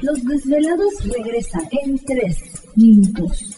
Los Desvelados regresa en 3 minutos.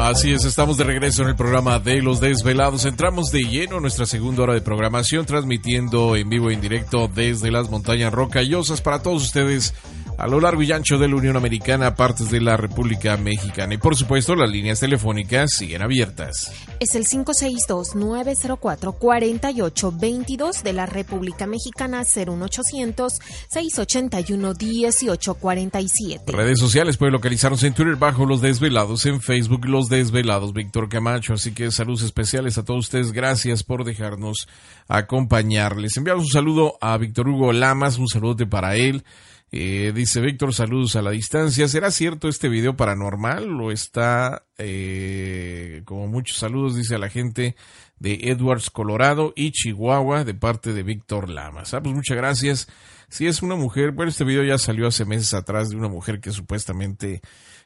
Así es, estamos de regreso en el programa de Los Desvelados. Entramos de lleno en nuestra segunda hora de programación, transmitiendo en vivo e en directo desde las montañas rocallosas para todos ustedes a lo largo y ancho de la Unión Americana, partes de la República Mexicana. Y por supuesto, las líneas telefónicas siguen abiertas. Es el 562-904-4822 de la República Mexicana, 01800-681-1847. Redes sociales pueden localizarnos en Twitter bajo Los Desvelados, en Facebook Los Desvelados, Víctor Camacho. Así que saludos especiales a todos ustedes. Gracias por dejarnos acompañarles. Enviamos un saludo a Víctor Hugo Lamas, un saludote para él. Eh, dice Víctor, saludos a la distancia. ¿Será cierto este video paranormal o está eh, como muchos saludos, dice a la gente de Edwards, Colorado y Chihuahua de parte de Víctor Lamas? Ah, pues muchas gracias. Si es una mujer, bueno, este video ya salió hace meses atrás de una mujer que supuestamente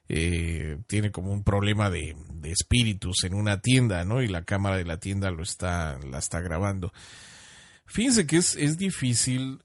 eh, tiene como un problema de, de espíritus en una tienda, ¿no? Y la cámara de la tienda lo está, la está grabando. Fíjense que es, es difícil